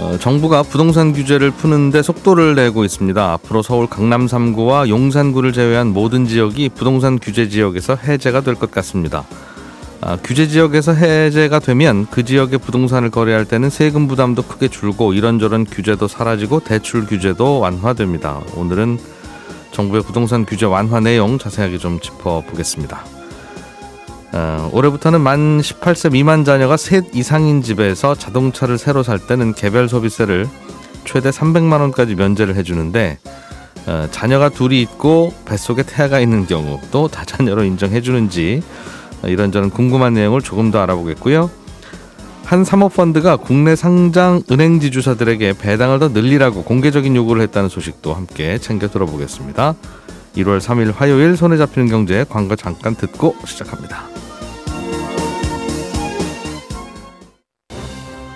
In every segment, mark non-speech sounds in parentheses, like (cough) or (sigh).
어, 정부가 부동산 규제를 푸는데 속도를 내고 있습니다. 앞으로 서울 강남 3구와 용산구를 제외한 모든 지역이 부동산 규제 지역에서 해제가 될 것 같습니다. 아, 규제 지역에서 해제가 되면 그 지역의 부동산을 거래할 때는 세금 부담도 크게 줄고 이런저런 규제도 사라지고 대출 규제도 완화됩니다. 오늘은 정부의 부동산 규제 완화 내용 자세하게 좀 짚어보겠습니다. 어, 올해부터는 만 18세 미만 자녀가 셋 이상인 집에서 자동차를 새로 살 때는 개별 소비세를 최대 300만 원까지 면제를 해주는데 어, 자녀가 둘이 있고 뱃속에 태아가 있는 경우 또 다자녀로 인정해주는지 이런저런 궁금한 내용을 조금 더 알아보겠고요. 한 사모펀드가 국내 상장 은행 지 주사들에게 배당을 더 늘리라고 공개적인 요구를 했다는 소식도 함께 챙겨 들어보겠습니다. 1월 3일 화요일 손에 잡히는 경제 광고 잠깐 듣고 시작합니다.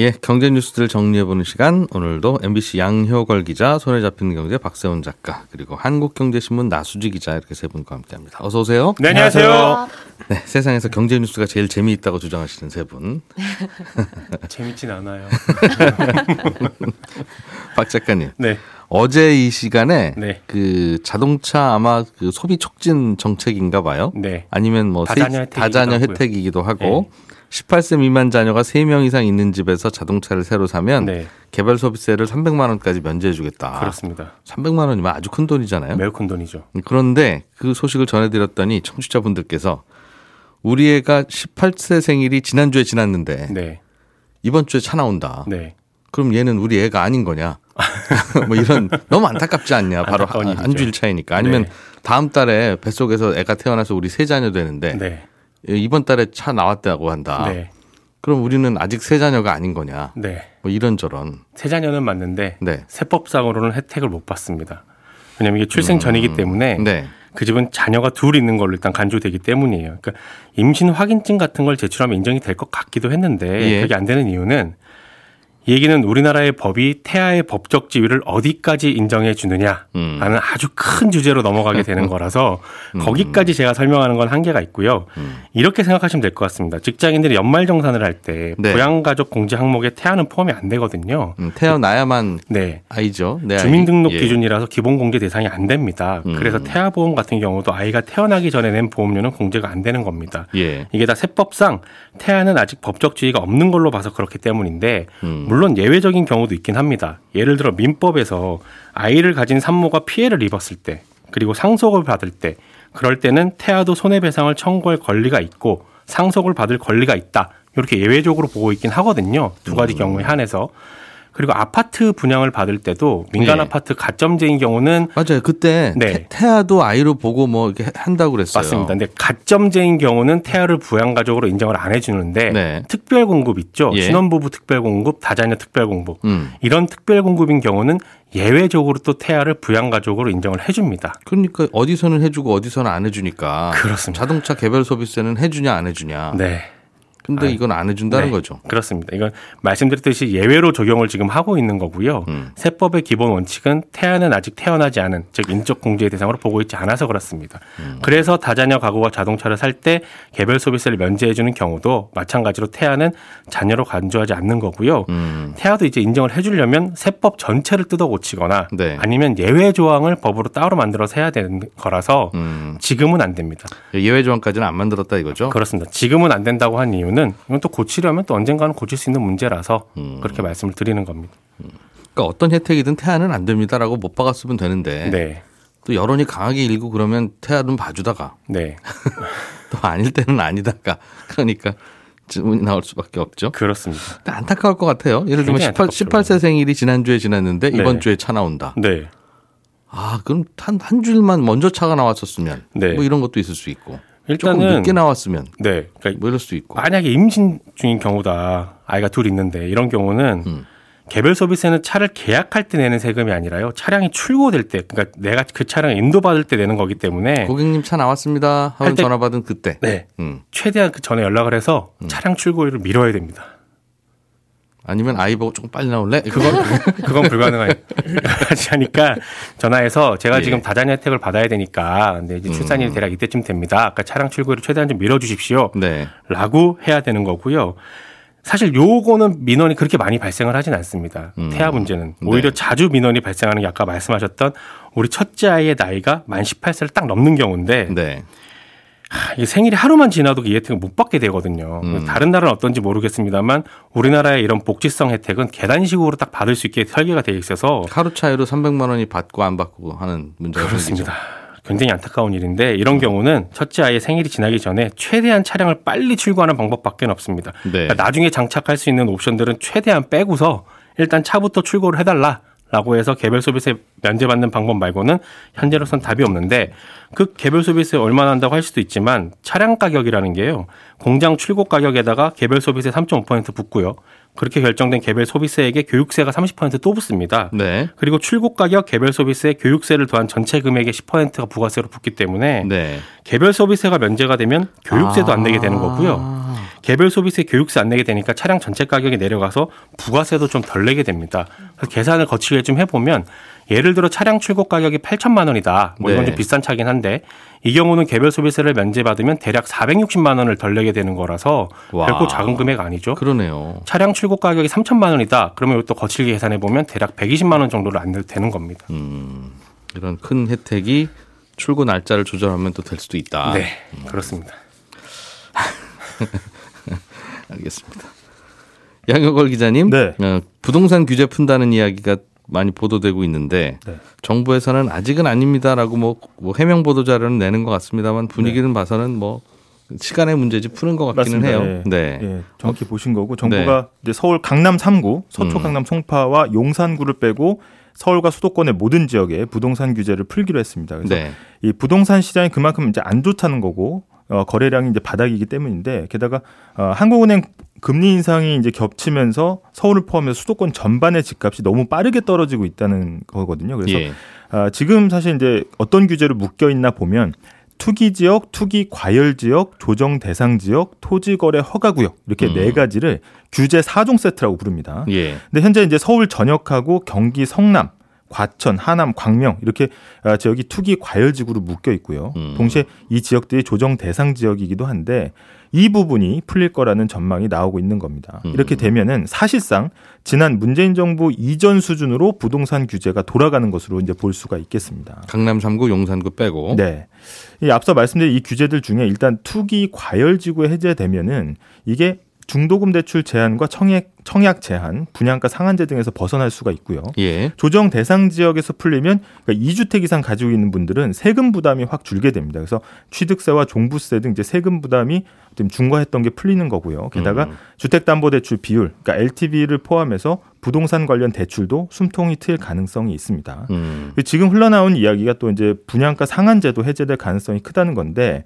예, 경제 뉴스들 정리해보는 시간. 오늘도 MBC 양효걸 기자, 손에 잡히는 경제 박세훈 작가, 그리고 한국경제신문 나수지 기자 이렇게 세 분과 함께합니다. 어서 오세요. 네, 안녕하세요. 네, 세상에서 경제 뉴스가 제일 재미있다고 주장하시는 세 분. (laughs) 재밌진 않아요. (laughs) 박 작가님. 네. 어제 이 시간에 네. 그 자동차 아마 그 소비 촉진 정책인가 봐요. 네. 아니면 뭐 다자녀 세- 혜택이기도. 혜택이기도 하고 18세 미만 자녀가 3명 이상 있는 집에서 자동차를 새로 사면 네. 개별 소비세를 300만 원까지 면제해 주겠다. 그렇습니다. 300만 원이면 아주 큰 돈이잖아요. 매우 큰 돈이죠. 그런데 그 소식을 전해드렸더니 청취자분들께서 우리 애가 18세 생일이 지난주에 지났는데 네. 이번 주에 차 나온다. 네. 그럼 얘는 우리 애가 아닌 거냐? (laughs) 뭐 이런 너무 안타깝지 않냐? 바로 한. 주일 차이니까 아니면 네. 다음 달에 뱃속에서 애가 태어나서 우리 세 자녀 되는데 네. 이번 달에 차 나왔다고 한다. 네. 그럼 우리는 아직 세 자녀가 아닌 거냐? 네. 뭐 이런저런. 세 자녀는 맞는데 네. 세법상으로는 혜택을 못 받습니다. 왜냐하면 이게 출생 전이기 때문에 네. 그 집은 자녀가 둘 있는 걸로 일단 간주되기 때문이에요. 그러니까 임신 확인증 같은 걸 제출하면 인정이 될 것 같기도 했는데 예. 그게 안 되는 이유는 이 얘기는 우리나라의 법이 태아의 법적 지위를 어디까지 인정해 주느냐라는 음. 아주 큰 주제로 넘어가게 되는 (laughs) 거라서 거기까지 제가 설명하는 건 한계가 있고요. 음. 이렇게 생각하시면 될 것 같습니다. 직장인들이 연말 정산을 할때 네. 부양가족 공제 항목에 태아는 포함이 안 되거든요. 음, 태어나야만 네. 아이죠. 내 아이. 주민등록 예. 기준이라서 기본 공제 대상이 안 됩니다. 음. 그래서 태아 보험 같은 경우도 아이가 태어나기 전에 낸 보험료는 공제가 안 되는 겁니다. 예. 이게 다 세법상 태아는 아직 법적 지위가 없는 걸로 봐서 그렇기 때문인데 음. 물론 예외적인 경우도 있긴 합니다. 예를 들어 민법에서 아이를 가진 산모가 피해를 입었을 때 그리고 상속을 받을 때 그럴 때는 태아도 손해배상을 청구할 권리가 있고 상속을 받을 권리가 있다. 이렇게 예외적으로 보고 있긴 하거든요. 두 가지 경우에 한해서. 그리고 아파트 분양을 받을 때도 민간 예. 아파트 가점제인 경우는 맞아요. 그때 네. 태, 태아도 아이로 보고 뭐 이렇게 한다고 그랬어요. 맞습니다. 근데 가점제인 경우는 태아를 부양 가족으로 인정을 안 해주는데 네. 특별 공급 있죠. 예. 신혼부부 특별 공급, 다자녀 특별 공급. 음. 이런 특별 공급인 경우는 예외적으로 또 태아를 부양가족으로 인정을 해줍니다. 그러니까 어디서는 해주고 어디서는 안 해주니까. 그렇습니다. 자동차 개별 소비세는 해주냐 안 해주냐. 네. 근데 아이, 이건 안 해준다는 네, 거죠. 그렇습니다. 이건 말씀드렸듯이 예외로 적용을 지금 하고 있는 거고요. 음. 세법의 기본 원칙은 태아는 아직 태어나지 않은 즉 인적 공제의 대상으로 보고 있지 않아서 그렇습니다. 음. 그래서 다자녀 가구가 자동차를 살 때 개별 소비세를 면제해 주는 경우도 마찬가지로 태아는 자녀로 간주하지 않는 거고요. 음. 태아도 이제 인정을 해주려면 세법 전체를 뜯어 고치거나 네. 아니면 예외 조항을 법으로 따로 만들어서 해야 되는 거라서 음. 지금은 안 됩니다. 예외 조항까지는 안 만들었다 이거죠. 그렇습니다. 지금은 안 된다고 한 이유는 이건 또 고치려면 또 언젠가는 고칠 수 있는 문제라서 음. 그렇게 말씀을 드리는 겁니다. 그러니까 어떤 혜택이든 태아는 안 됩니다라고 못 박았으면 되는데 네. 또 여론이 강하게 일고 그러면 태아는 봐주다가 네. (laughs) 또 아닐 때는 아니다가 그러니까 질문이 나올 수밖에 없죠. 그렇습니다. 안타까울 것 같아요. 예를 들면 굉장히 18, 안타깝죠. 18세 생일이 지난주에 지났는데 네. 이번 주에 차 나온다. 네. 아, 그럼 한, 한 주일만 먼저 차가 나왔었으면 네. 뭐 이런 것도 있을 수 있고 일단은 늦게 나왔으면 네. 그러니까 뭐 이럴 수 있고. 만약에 임신 중인 경우다. 아이가 둘 있는데 이런 경우는 음. 개별 소비세는 차를 계약할 때 내는 세금이 아니라요. 차량이 출고될 때, 그러니까 내가 그 차량을 인도받을 때 내는 거기 때문에 고객님 차 나왔습니다. 하면 전화 받은 그때. 네. 음. 최대한 그 전에 연락을 해서 차량 출고일을 미뤄야 됩니다. 아니면 아이 보고 조금 빨리 나올래? 그건 (laughs) 그건 불가능하지 하니까 전화해서 제가 예. 지금 다자녀 혜택을 받아야 되니까 근데 이제 출산일이 대략 이때쯤 됩니다. 아까 차량 출고를 최대한 좀 밀어 주십시오. 네. 라고 해야 되는 거고요. 사실 요거는 민원이 그렇게 많이 발생을 하진 않습니다. 음. 태아 문제는 오히려 네. 자주 민원이 발생하는 게 아까 말씀하셨던 우리 첫째 아이의 나이가 만 18세를 딱 넘는 경우인데 네. 하, 이게 생일이 하루만 지나도 이 혜택을 못 받게 되거든요. 음. 다른 나라는 어떤지 모르겠습니다만 우리나라의 이런 복지성 혜택은 계단식으로 딱 받을 수 있게 설계가 되어 있어서 하루 차이로 300만 원이 받고 안 받고 하는 문제가 생기죠. 그렇습니다. 굉장히 안타까운 일인데 이런 경우는 첫째 아이의 생일이 지나기 전에 최대한 차량을 빨리 출고하는 방법밖에 없습니다. 네. 그러니까 나중에 장착할 수 있는 옵션들은 최대한 빼고서 일단 차부터 출고를 해달라. 라고 해서 개별 소비세 면제받는 방법 말고는 현재로선 답이 없는데 그 개별 소비세 얼마나 한다고 할 수도 있지만 차량 가격이라는 게요. 공장 출고 가격에다가 개별 소비세 3.5% 붙고요. 그렇게 결정된 개별 소비세에게 교육세가 30%또 붙습니다. 네. 그리고 출고 가격, 개별 소비세, 교육세를 더한 전체 금액의 10%가 부가세로 붙기 때문에 네. 개별 소비세가 면제가 되면 교육세도 안 내게 되는 거고요. 아. 개별 소비세, 교육세 안 내게 되니까 차량 전체 가격이 내려가서 부가세도 좀 덜 내게 됩니다. 계산을 거치게 좀 해보면 예를 들어 차량 출고 가격이 8천만 원이다. 뭐 이건 네. 좀 비싼 차긴 한데 이 경우는 개별 소비세를 면제받으면 대략 460만 원을 덜 내게 되는 거라서 와. 결코 작은 금액 아니죠. 그러네요. 차량 출고 가격이 3천만 원이다. 그러면 이것도 거칠게 계산해 보면 대략 120만 원 정도로 안 내도 되는 겁니다. 음, 이런 큰 혜택이 출고 날짜를 조절하면 또 될 수도 있다. 네, 그렇습니다. (laughs) 알겠습니다. 양효걸 기자님, 네. 어, 부동산 규제 푼다는 이야기가 많이 보도되고 있는데 네. 정부에서는 아직은 아닙니다라고 뭐, 뭐 해명 보도 자료는 내는 것 같습니다만 분위기는 봐서는 뭐 시간의 문제지 푸는 것 같기는 맞습니다. 해요. 예. 네. 예, 정확히 보신 거고 정부가 이제 서울 강남 3구, 서초 음. 강남 송파와 용산구를 빼고 서울과 수도권의 모든 지역에 부동산 규제를 풀기로 했습니다. 그래서 네. 이 부동산 시장이 그만큼 이제 안 좋다는 거고 어, 거래량이 이제 바닥이기 때문인데 게다가 어, 한국은행 금리 인상이 이제 겹치면서 서울을 포함해서 수도권 전반의 집값이 너무 빠르게 떨어지고 있다는 거거든요. 그래서 예. 아, 지금 사실 이제 어떤 규제로 묶여 있나 보면 투기 지역, 투기 과열 지역, 조정 대상 지역, 토지 거래 허가 구역 이렇게 음. 네 가지를 규제 4종 세트라고 부릅니다. 예. 근데 현재 이제 서울 전역하고 경기 성남, 과천, 하남, 광명 이렇게 아, 지역이 투기 과열 지구로 묶여 있고요. 음. 동시에 이 지역들이 조정 대상 지역이기도 한데 이 부분이 풀릴 거라는 전망이 나오고 있는 겁니다. 음. 이렇게 되면은 사실상 지난 문재인 정부 이전 수준으로 부동산 규제가 돌아가는 것으로 이제 볼 수가 있겠습니다. 강남 3구, 용산구 빼고. 네. 이 앞서 말씀드린 이 규제들 중에 일단 투기 과열 지구 해제되면은 이게 중도금 대출 제한과 청약 청약 제한, 분양가 상한제 등에서 벗어날 수가 있고요. 예. 조정 대상 지역에서 풀리면 그러니까 2주택 이상 가지고 있는 분들은 세금 부담이 확 줄게 됩니다. 그래서 취득세와 종부세 등 이제 세금 부담이 좀 중과했던 게 풀리는 거고요. 게다가 음. 주택담보대출 비율, 그러니까 LTV를 포함해서 부동산 관련 대출도 숨통이 트일 가능성이 있습니다. 음. 지금 흘러나온 이야기가 또 이제 분양가 상한제도 해제될 가능성이 크다는 건데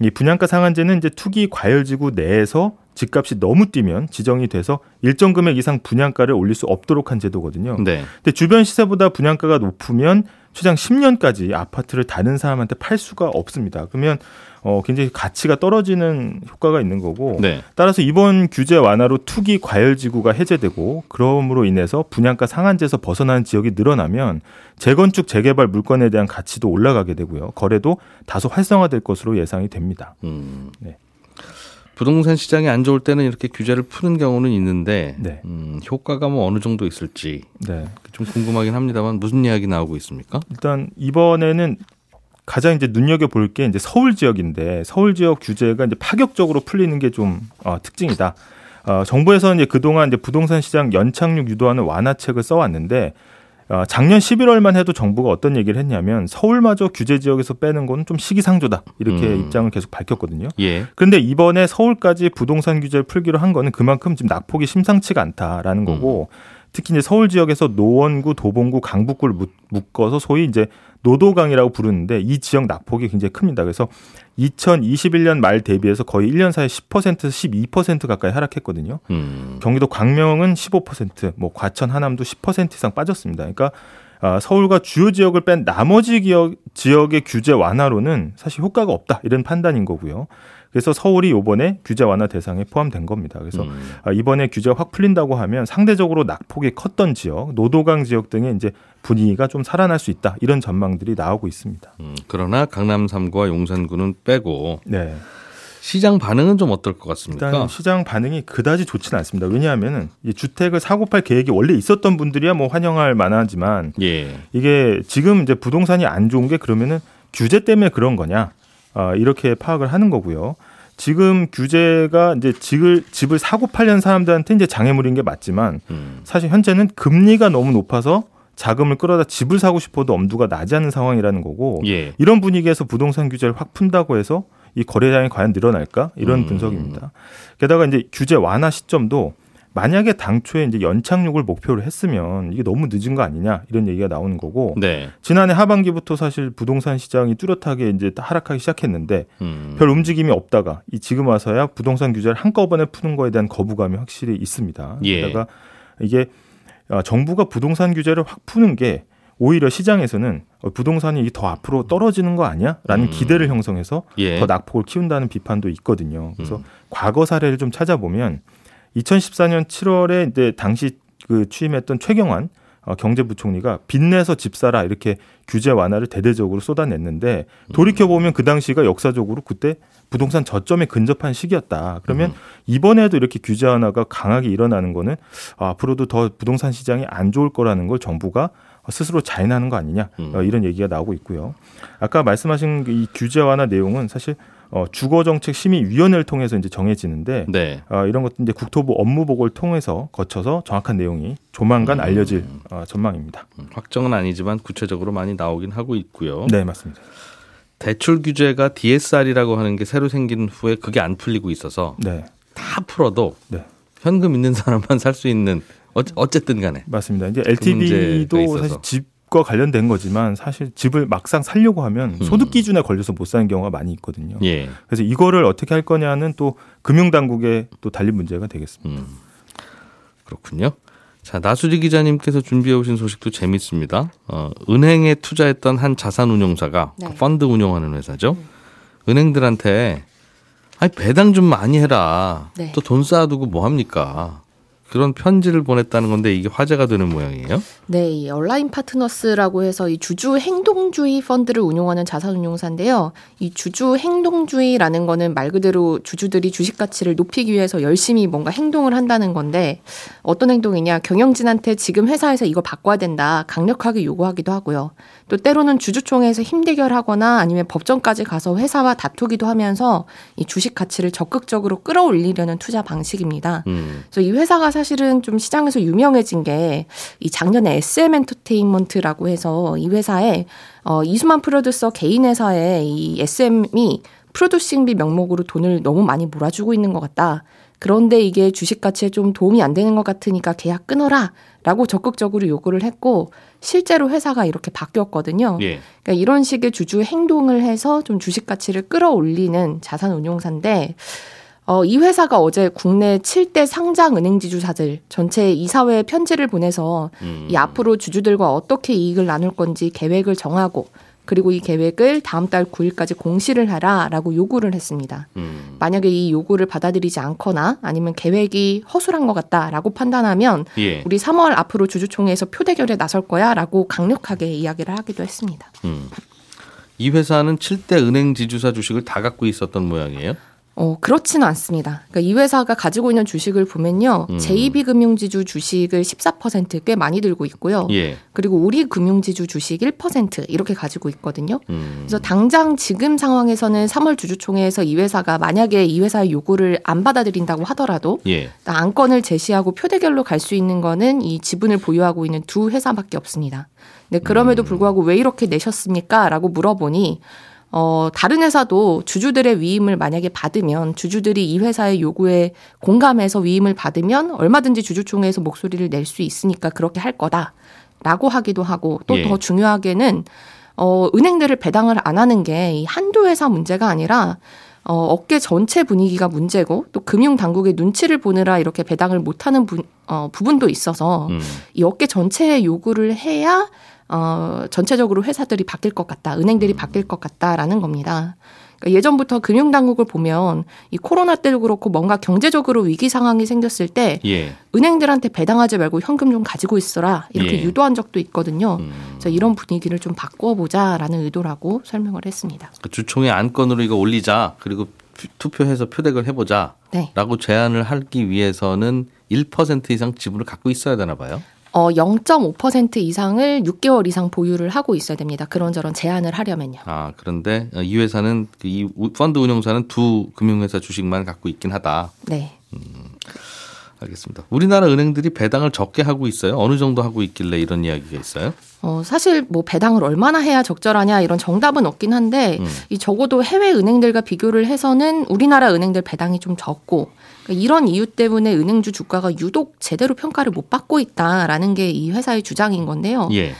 이 분양가 상한제는 이제 투기 과열 지구 내에서 집값이 너무 뛰면 지정이 돼서 일정 금액 이상 분양가를 올릴 수 없도록 한 제도거든요. 네. 근데 주변 시세보다 분양가가 높으면 최장 10년까지 아파트를 다른 사람한테 팔 수가 없습니다. 그러면 어 굉장히 가치가 떨어지는 효과가 있는 거고 네. 따라서 이번 규제 완화로 투기 과열 지구가 해제되고 그럼으로 인해서 분양가 상한제에서 벗어나는 지역이 늘어나면 재건축 재개발 물건에 대한 가치도 올라가게 되고요. 거래도 다소 활성화될 것으로 예상이 됩니다. 음. 네. 부동산 시장이 안 좋을 때는 이렇게 규제를 푸는 경우는 있는데 네. 음, 효과가 뭐 어느 정도 있을지 네. 좀 궁금하긴 합니다만 무슨 이야기 나오고 있습니까? 일단 이번에는 가장 이제 눈여겨 볼 게 이제 서울 지역인데 서울 지역 규제가 이제 파격적으로 풀리는 게좀 어, 특징이다. 어, 정부에서는 이제 그동안 이제 부동산 시장 연착륙 유도하는 완화책을 써왔는데 어, 작년 11월만 해도 정부가 어떤 얘기를 했냐면 서울마저 규제 지역에서 빼는 건 좀 시기상조다 이렇게 음. 입장을 계속 밝혔거든요. 예. 그런데 이번에 서울까지 부동산 규제를 풀기로 한 거는 그만큼 지금 낙폭이 심상치가 않다라는 거고 특히 이제 서울 지역에서 노원구, 도봉구, 강북구를 묶- 묶어서 소위 이제 노도강이라고 부르는데 이 지역 낙폭이 굉장히 큽니다. 그래서 2021년 말 대비해서 거의 1년 사이에 10%에서 12% 가까이 하락했거든요. 음. 경기도 광명은 15%, 뭐 과천 하남도 10% 이상 빠졌습니다. 그러니까 아, 서울과 주요 지역을 뺀 나머지 지역, 지역의 규제 완화로는 사실 효과가 없다 이런 판단인 거고요. 그래서 서울이 이번에 규제 완화 대상에 포함된 겁니다. 그래서 음. 아, 이번에 규제가 확 풀린다고 하면 상대적으로 낙폭이 컸던 지역, 노도강 지역 등의 이제 분위기가 좀 살아날 수 있다 이런 전망들이 나오고 있습니다. 음, 그러나 강남 3구와 용산구는 빼고 네. 시장 반응은 좀 어떨 것 같습니까? 일단 시장 반응이 그다지 좋지는 않습니다. 왜냐하면은 이 주택을 사고 팔 계획이 원래 있었던 분들이야 뭐 환영할 만하지만 예. 이게 지금 이제 부동산이 안 좋은 게 그러면은 규제 때문에 그런 거냐 아, 이렇게 파악을 하는 거고요. 지금 규제가 이제 집을 집을 사고 팔려는 사람들한테 이제 장애물인 게 맞지만 음. 사실 현재는 금리가 너무 높아서 자금을 끌어다 집을 사고 싶어도 엄두가 나지 않는 상황이라는 거고 예. 이런 분위기에서 부동산 규제를 확 푼다고 해서 이 거래량이 과연 늘어날까 이런 음. 분석입니다. 게다가 이제 규제 완화 시점도 만약에 당초에 이제 연착륙을 목표로 했으면 이게 너무 늦은 거 아니냐 이런 얘기가 나오는 거고 네. 지난해 하반기부터 사실 부동산 시장이 뚜렷하게 이제 하락하기 시작했는데 음. 별 움직임이 없다가 이 지금 와서야 부동산 규제를 한꺼번에 푸는 거에 대한 거부감이 확실히 있습니다. 예. 게다가 이게 아, 정부가 부동산 규제를 확 푸는 게 오히려 시장에서는 어, 부동산이 더 앞으로 떨어지는 거 아니야?라는 음. 기대를 형성해서 예. 더 낙폭을 키운다는 비판도 있거든요. 그래서 음. 과거 사례를 좀 찾아보면 2014년 7월에 이제 당시 그 취임했던 최경환 어, 경제부총리가 빚내서 집 사라 이렇게 규제 완화를 대대적으로 쏟아냈는데 돌이켜 보면 그 당시가 역사적으로 그때 부동산 저점에 근접한 시기였다. 그러면 음. 이번에도 이렇게 규제 완화가 강하게 일어나는 거는 아, 앞으로도 더 부동산 시장이 안 좋을 거라는 걸 정부가 스스로 자인하는 거 아니냐 음. 어, 이런 얘기가 나오고 있고요. 아까 말씀하신 이 규제 완화 내용은 사실 어, 주거정책 심의위원회를 통해서 이제 정해지는데 네. 어, 이런 것도 이제 국토부 업무보고를 통해서 거쳐서 정확한 내용이 조만간 음. 알려질 어, 전망입니다. 음, 확정은 아니지만 구체적으로 많이 나오긴 하고 있고요. 네, 맞습니다. 대출 규제가 DSR이라고 하는 게 새로 생긴 후에 그게 안 풀리고 있어서 네, 다 풀어도 네. 현금 있는 사람만 살 수 있는 어, 어쨌든 간에 맞습니다. 이제 LTV도 있어서. 사실 집 과 관련된 거지만 사실 집을 막상 살려고 하면 음. 소득 기준에 걸려서 못 사는 경우가 많이 있거든요. 예. 그래서 이거를 어떻게 할 거냐는 또 금융 당국에 또 달린 문제가 되겠습니다. 음. 그렇군요. 자, 나수지 기자님께서 준비해 오신 소식도 재밌습니다. 어, 은행에 투자했던 한 자산 운용사가 네. 그 펀드 운용하는 회사죠. 은행들한테 아니 배당 좀 많이 해라. 네. 또돈 쌓아두고 뭐 합니까? 그런 편지를 보냈다는 건데 이게 화제가 되는 모양이에요. 네, 이 온라인 파트너스라고 해서 이 주주 행동주의 펀드를 운용하는 자산운용사인데요. 이 주주 행동주의라는 거는 말 그대로 주주들이 주식 가치를 높이기 위해서 열심히 뭔가 행동을 한다는 건데 어떤 행동이냐? 경영진한테 지금 회사에서 이거 바꿔야 된다. 강력하게 요구하기도 하고요. 또 때로는 주주총회에서 힘대결하거나 아니면 법정까지 가서 회사와 다투기도 하면서 이 주식 가치를 적극적으로 끌어올리려는 투자 방식입니다. 음. 그래서 이 회사가 사실은 좀 시장에서 유명해진 게 이 작년에 SM 엔터테인먼트라고 해서 이 회사에 어 이수만 프로듀서 개인 회사에 이 SM이 프로듀싱비 명목으로 돈을 너무 많이 몰아주고 있는 것 같다. 그런데 이게 주식 가치에 좀 도움이 안 되는 것 같으니까 계약 끊어라. 라고 적극적으로 요구를 했고 실제로 회사가 이렇게 바뀌었거든요. 예. 그러니까 이런 식의 주주 행동을 해서 좀 주식 가치를 끌어올리는 자산 운용사인데 어, 이 회사가 어제 국내 7대 상장 은행 지주사들 전체 이사회에 편지를 보내서 음. 이 앞으로 주주들과 어떻게 이익을 나눌 건지 계획을 정하고 그리고 이 계획을 다음 달 9일까지 공시를 하라라고 요구를 했습니다. 음. 만약에 이 요구를 받아들이지 않거나 아니면 계획이 허술한 것 같다라고 판단하면 예. 우리 3월 앞으로 주주총회에서 표대결에 나설 거야라고 강력하게 이야기를 하기도 했습니다. 음. 이 회사는 7대 은행 지주사 주식을 다 갖고 있었던 모양이에요. 어, 그렇지는 않습니다. 그러니까 이 회사가 가지고 있는 주식을 보면요. 음. JB금융지주 주식을 14%꽤 많이 들고 있고요. 예. 그리고 우리금융지주 주식 1% 이렇게 가지고 있거든요. 음. 그래서 당장 지금 상황에서는 3월 주주총회에서 이 회사가 만약에 이 회사의 요구를 안 받아들인다고 하더라도 예. 안건을 제시하고 표대결로 갈 수 있는 거는 이 지분을 보유하고 있는 두 회사밖에 없습니다. 근데 그럼에도 불구하고 왜 이렇게 내셨습니까? 라고 물어보니 어, 다른 회사도 주주들의 위임을 만약에 받으면 주주들이 이 회사의 요구에 공감해서 위임을 받으면 얼마든지 주주총회에서 목소리를 낼 수 있으니까 그렇게 할 거다. 라고 하기도 하고 또더 예. 중요하게는 어, 은행들을 배당을 안 하는 게 이 한두 회사 문제가 아니라 어, 업계 전체 분위기가 문제고 또 금융 당국의 눈치를 보느라 이렇게 배당을 못하는 부, 어, 부분도 있어서 음. 이 업계 전체에 요구를 해야 어, 전체적으로 회사들이 바뀔 것 같다, 은행들이 바뀔 것 같다라는 겁니다. 그러니까 예전부터 금융 당국을 보면 이 코로나 때도 그렇고 뭔가 경제적으로 위기 상황이 생겼을 때 예. 은행들한테 배당하지 말고 현금 좀 가지고 있어라 이렇게 예. 유도한 적도 있거든요. 음. 그래서 이런 분위기를 좀 바꿔보자라는 의도라고 설명을 했습니다. 그 주총회 안건으로 이거 올리자. 그리고 표- 투표해서 표백을 해보자. 네. 라고 제안을 하기 위해서는 1% 이상 지분을 갖고 있어야 되나 봐요. 어, 0.5% 이상을 6개월 이상 보유를 하고 있어야 됩니다. 그런저런 제한을 하려면요. 아, 그런데 이 회사는 그이 우- 펀드 운용사는 두 금융회사 주식만 갖고 있긴 하다. 네. 알겠습니다. 우리나라 은행들이 배당을 적게 하고 있어요. 어느 정도 하고 있길래 이런 이야기가 있어요? 어, 사실 뭐 배당을 얼마나 해야 적절하냐 이런 정답은 없긴 한데 음. 이 적어도 해외 은행들과 비교를 해서는 우리나라 은행들 배당이 좀 적고 그러니까 이런 이유 때문에 은행주 주가가 유독 제대로 평가를 못 받고 있다라는 게 이 회사의 주장인 건데요. 예.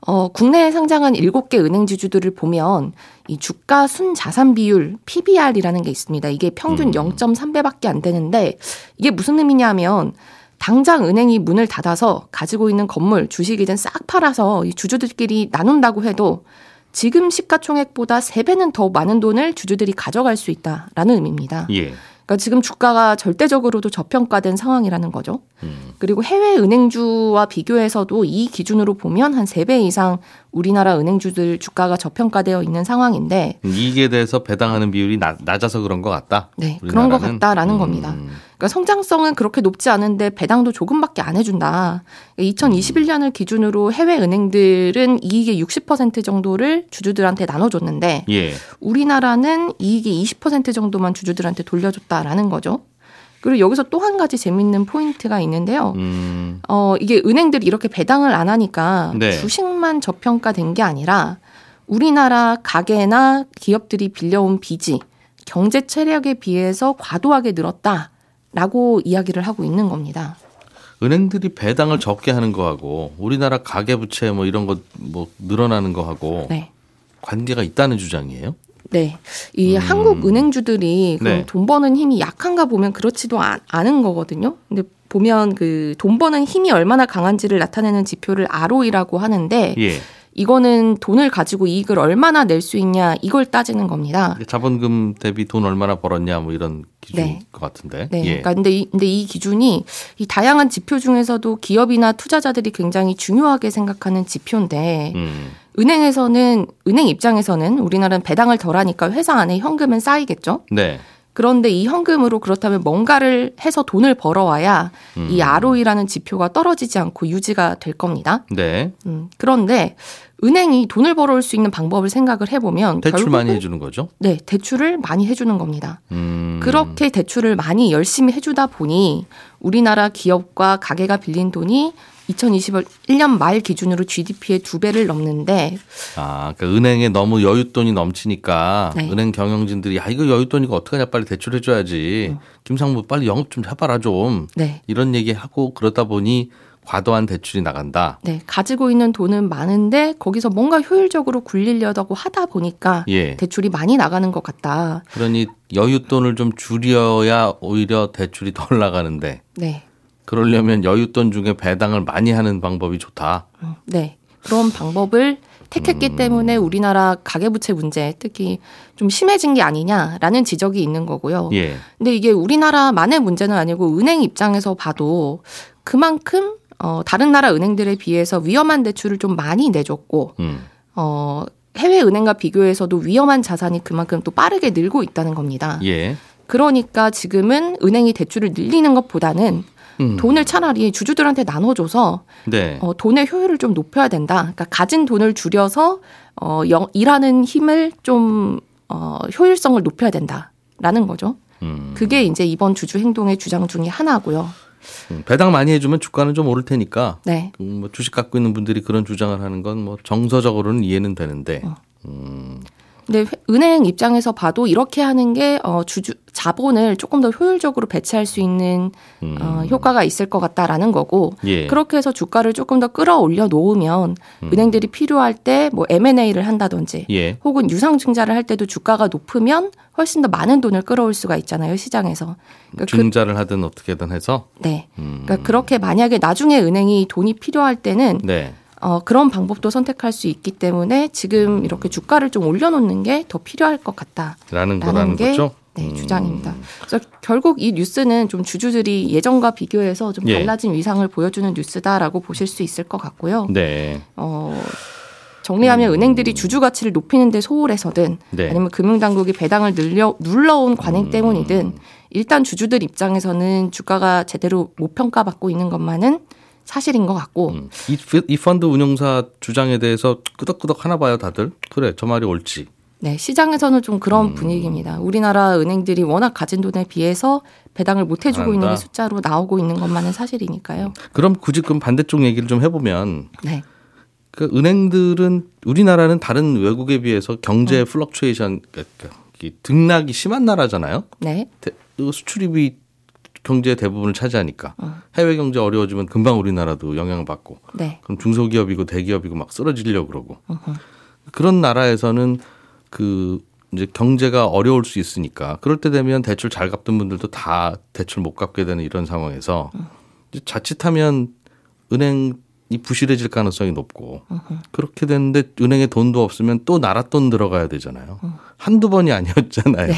어, 국내에 상장한 7개 은행지주들을 보면 이 주가 순 자산 비율 PBR이라는 게 있습니다. 이게 평균 음. 0.3배밖에 안 되는데 이게 무슨 의미냐면 당장 은행이 문을 닫아서 가지고 있는 건물 주식이든 싹 팔아서 이 주주들끼리 나눈다고 해도 지금 시가총액보다 3배는 더 많은 돈을 주주들이 가져갈 수 있다라는 의미입니다. 예. 그러니까 지금 주가가 절대적으로도 저평가된 상황이라는 거죠. 음. 그리고 해외 은행주와 비교해서도 이 기준으로 보면 한 3배 이상 우리나라 은행주들 주가가 저평가되어 있는 상황인데 이익에 대해서 배당하는 비율이 낮, 낮아서 그런 것 같다. 네, 그런 것 우리나라는? 같다라는 음. 겁니다. 그러니까 성장성은 그렇게 높지 않은데 배당도 조금밖에 안 해준다. 2021년을 기준으로 해외 은행들은 이익의 60% 정도를 주주들한테 나눠줬는데 예. 우리나라는 이익이 20% 정도만 주주들한테 돌려줬다라는 거죠. 그리고 여기서 또 한 가지 재밌는 포인트가 있는데요. 음. 어, 이게 은행들이 이렇게 배당을 안 하니까 네. 주식만 저평가된 게 아니라 우리나라 가게나 기업들이 빌려온 빚이 경제 체력에 비해서 과도하게 늘었다 라고 이야기를 하고 있는 겁니다. 은행들이 배당을 적게 하는 거하고 우리나라 가계부채 뭐 이런 거 뭐 늘어나는 거하고 네. 관계가 있다는 주장이에요? 네. 이 음. 한국 은행주들이 네. 돈 버는 힘이 약한가 보면 그렇지도 않, 않은 거거든요. 근데 보면 그 돈 버는 힘이 얼마나 강한지를 나타내는 지표를 ROE라고 하는데 예. 이거는 돈을 가지고 이익을 얼마나 낼 수 있냐 이걸 따지는 겁니다. 자본금 대비 돈 얼마나 벌었냐 뭐 이런 기준일 네. 것 같은데. 네. 예. 그러니까 근데 이, 근데 이 기준이 이 다양한 지표 중에서도 기업이나 투자자들이 굉장히 중요하게 생각하는 지표인데 음. 은행에서는 은행 입장에서는 우리나라는 배당을 덜하니까 회사 안에 현금은 쌓이겠죠. 네. 그런데 이 현금으로 그렇다면 뭔가를 해서 돈을 벌어와야 음. 이 ROE라는 지표가 떨어지지 않고 유지가 될 겁니다. 네. 음, 그런데 은행이 돈을 벌어올 수 있는 방법을 생각을 해보면 대출 결국은 많이 해주는 거죠? 네 대출을 많이 해주는 겁니다. 음. 그렇게 대출을 많이 열심히 해주다 보니 우리나라 기업과 가게가 빌린 돈이 2021년 말 기준으로 GDP의 두 배를 넘는데 아, 그러니까 은행에 너무 여윳돈이 넘치니까 네. 은행 경영진들이 야 이거 여윳돈이고 어떡하냐 빨리 대출해 줘야지. 음. 김상무 빨리 영업 좀 해봐라 좀. 네. 이런 얘기하고 그러다 보니 과도한 대출이 나간다. 네, 가지고 있는 돈은 많은데 거기서 뭔가 효율적으로 굴리려고 하다 보니까 예. 대출이 많이 나가는 것 같다. 그러니 여윳돈을 좀 줄여야 오히려 대출이 덜 나가는데 네. 그러려면 여윳돈 중에 배당을 많이 하는 방법이 좋다. 네. 그런 방법을 택했기 때문에 우리나라 가계부채 문제 특히 좀 심해진 게 아니냐라는 지적이 있는 거고요. 예. 근데 이게 우리나라만의 문제는 아니고 은행 입장에서 봐도 그만큼 어, 다른 나라 은행들에 비해서 위험한 대출을 좀 많이 내줬고 음. 어, 해외 은행과 비교해서도 위험한 자산이 그만큼 또 빠르게 늘고 있다는 겁니다. 예. 그러니까 지금은 은행이 대출을 늘리는 것보다는 음. 돈을 차라리 주주들한테 나눠줘서 네. 어, 돈의 효율을 좀 높여야 된다. 그러니까 가진 돈을 줄여서 어, 영, 일하는 힘을 좀 어, 효율성을 높여야 된다라는 거죠. 음. 그게 이제 이번 주주 행동의 주장 중에 하나고요. 음, 배당 많이 해주면 주가는 좀 오를 테니까 네. 음, 뭐 주식 갖고 있는 분들이 그런 주장을 하는 건 뭐 정서적으로는 이해는 되는데 어. 근데 회- 은행 입장에서 봐도 이렇게 하는 게 어, 주주 자본을 조금 더 효율적으로 배치할 수 있는 음. 어, 효과가 있을 것 같다라는 거고 예. 그렇게 해서 주가를 조금 더 끌어올려 놓으면 음. 은행들이 필요할 때 뭐 M&A를 한다든지 예. 혹은 유상증자를 할 때도 주가가 높으면 훨씬 더 많은 돈을 끌어올 수가 있잖아요 시장에서. 그러니까 그, 중자를 하든 어떻게든 해서 네. 음. 그러니까 그렇게 만약에 나중에 은행이 돈이 필요할 때는 네. 어, 그런 방법도 선택할 수 있기 때문에 지금 이렇게 주가를 좀 올려놓는 게 더 필요할 것 같다. 라는 라는 거라는 게 거죠. 네, 음. 주장입니다. 그래서 결국 이 뉴스는 좀 주주들이 예전과 비교해서 좀 예. 달라진 위상을 보여주는 뉴스다라고 보실 수 있을 것 같고요. 네. 어, 정리하면 은행들이 주주 가치를 높이는 데 소홀해서든 네. 아니면 금융당국이 배당을 늘려 눌러온 관행 음. 때문이든 일단 주주들 입장에서는 주가가 제대로 못 평가받고 있는 것만은 사실인 것 같고 음. 이, 피- 이 펀드 운용사 주장에 대해서 끄덕끄덕 하나 봐요, 다들. 그래, 저 말이 옳지. 네, 시장에서는 좀 그런 음. 분위기입니다. 우리나라 은행들이 워낙 가진 돈에 비해서 배당을 못 해주고 있는. 게 숫자로 나오고 있는 것만은 사실이니까요. 그럼 굳이 그럼 반대쪽 얘기를 좀 해보면 네, 그 은행들은 우리나라는 다른 외국에 비해서 경제 fluctuation 그러니까 이 등락이 심한 나라잖아요. 네, 대- 수출입이 경제의 대부분을 차지하니까. 어. 해외 경제 어려워지면 금방 우리나라도 영향을 받고. 네, 그럼 중소기업이고 대기업이고 막 쓰러지려고 그러고. 어허. 그런 나라에서는 그 이제 경제가 어려울 수 있으니까. 그럴 때 되면 대출 잘 갚던 분들도 다 대출 못 갚게 되는 이런 상황에서 이제 자칫하면 은행이 부실해질 가능성이 높고. 그렇게 되는데 은행에 돈도 없으면 또 나라 돈 들어가야 되잖아요. 한두 번이 아니었잖아요.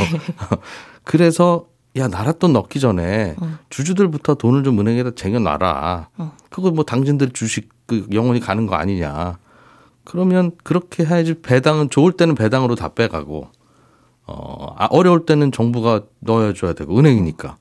(laughs) 그래서 야 나라 돈 넣기 전에 주주들부터 돈을 좀 은행에다 쟁여놔라. 그거 뭐 당신들 주식 그 영원히 가는 거 아니냐. 그러면 그렇게 해야지 배당은 좋을 때는 배당으로 다 빼가고 어 아, 어려울 때는 정부가 넣어줘야 되고 은행이니까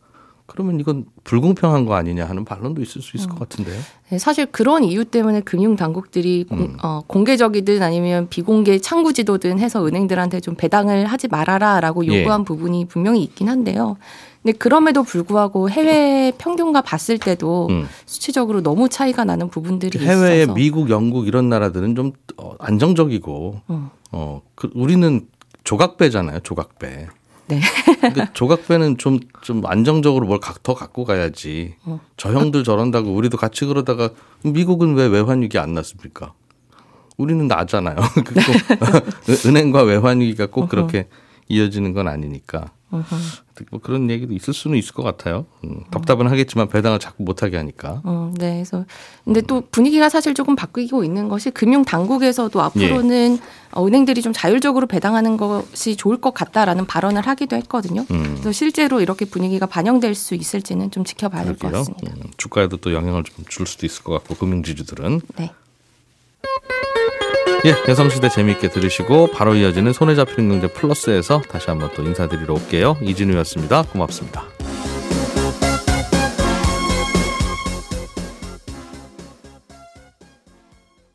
그러면 이건 불공평한 거 아니냐 하는 반론도 있을 수 있을 것 같은데요. 네, 사실 그런 이유 때문에 금융 당국들이 공, 음. 어, 공개적이든 아니면 비공개 창구 지도든 해서 은행들한테 좀 배당을 하지 말아라라고 예. 요구한 부분이 분명히 있긴 한데요. 근데 그럼에도 불구하고 해외 평균과 봤을 때도 음. 수치적으로 너무 차이가 나는 부분들이 해외의 있어서 미국, 영국 이런 나라들은 좀 어, 안정적이고 음. 어 그, 우리는 조각배잖아요, 조각배. 네. 근데 조각배는 좀, 좀 안정적으로 뭘 더 갖고 가야지. 어. 저 형들 저런다고 우리도 같이 그러다가 미국은 왜 외환위기 안 났습니까? 우리는 나잖아요. (laughs) 그꼭 (laughs) 은행과 외환위기가 꼭 그렇게 이어지는 건 아니니까. 뭐 그런 얘기도 있을 수는 있을 것 같아요. 음, 답답은 하겠지만 배당을 자꾸 못하게 하니까. 어, 네. 그래서 근데 또 분위기가 사실 조금 바뀌고 있는 것이 금융 당국에서도 앞으로는 예. 어, 은행들이 좀 자율적으로 배당하는 것이 좋을 것 같다라는 발언을 하기도 했거든요. 음. 그래서 실제로 이렇게 분위기가 반영될 수 있을지는 좀 지켜봐야 될 것. 같습니다. 음, 주가에도 또 영향을 좀 줄 수도 있을 것 같고 금융 지주들은 네. 예 여성시대 재미있게 들으시고 바로 이어지는 손에 잡히는 경제 플러스에서 다시 한번 또 인사드리러 올게요 이진우였습니다 고맙습니다.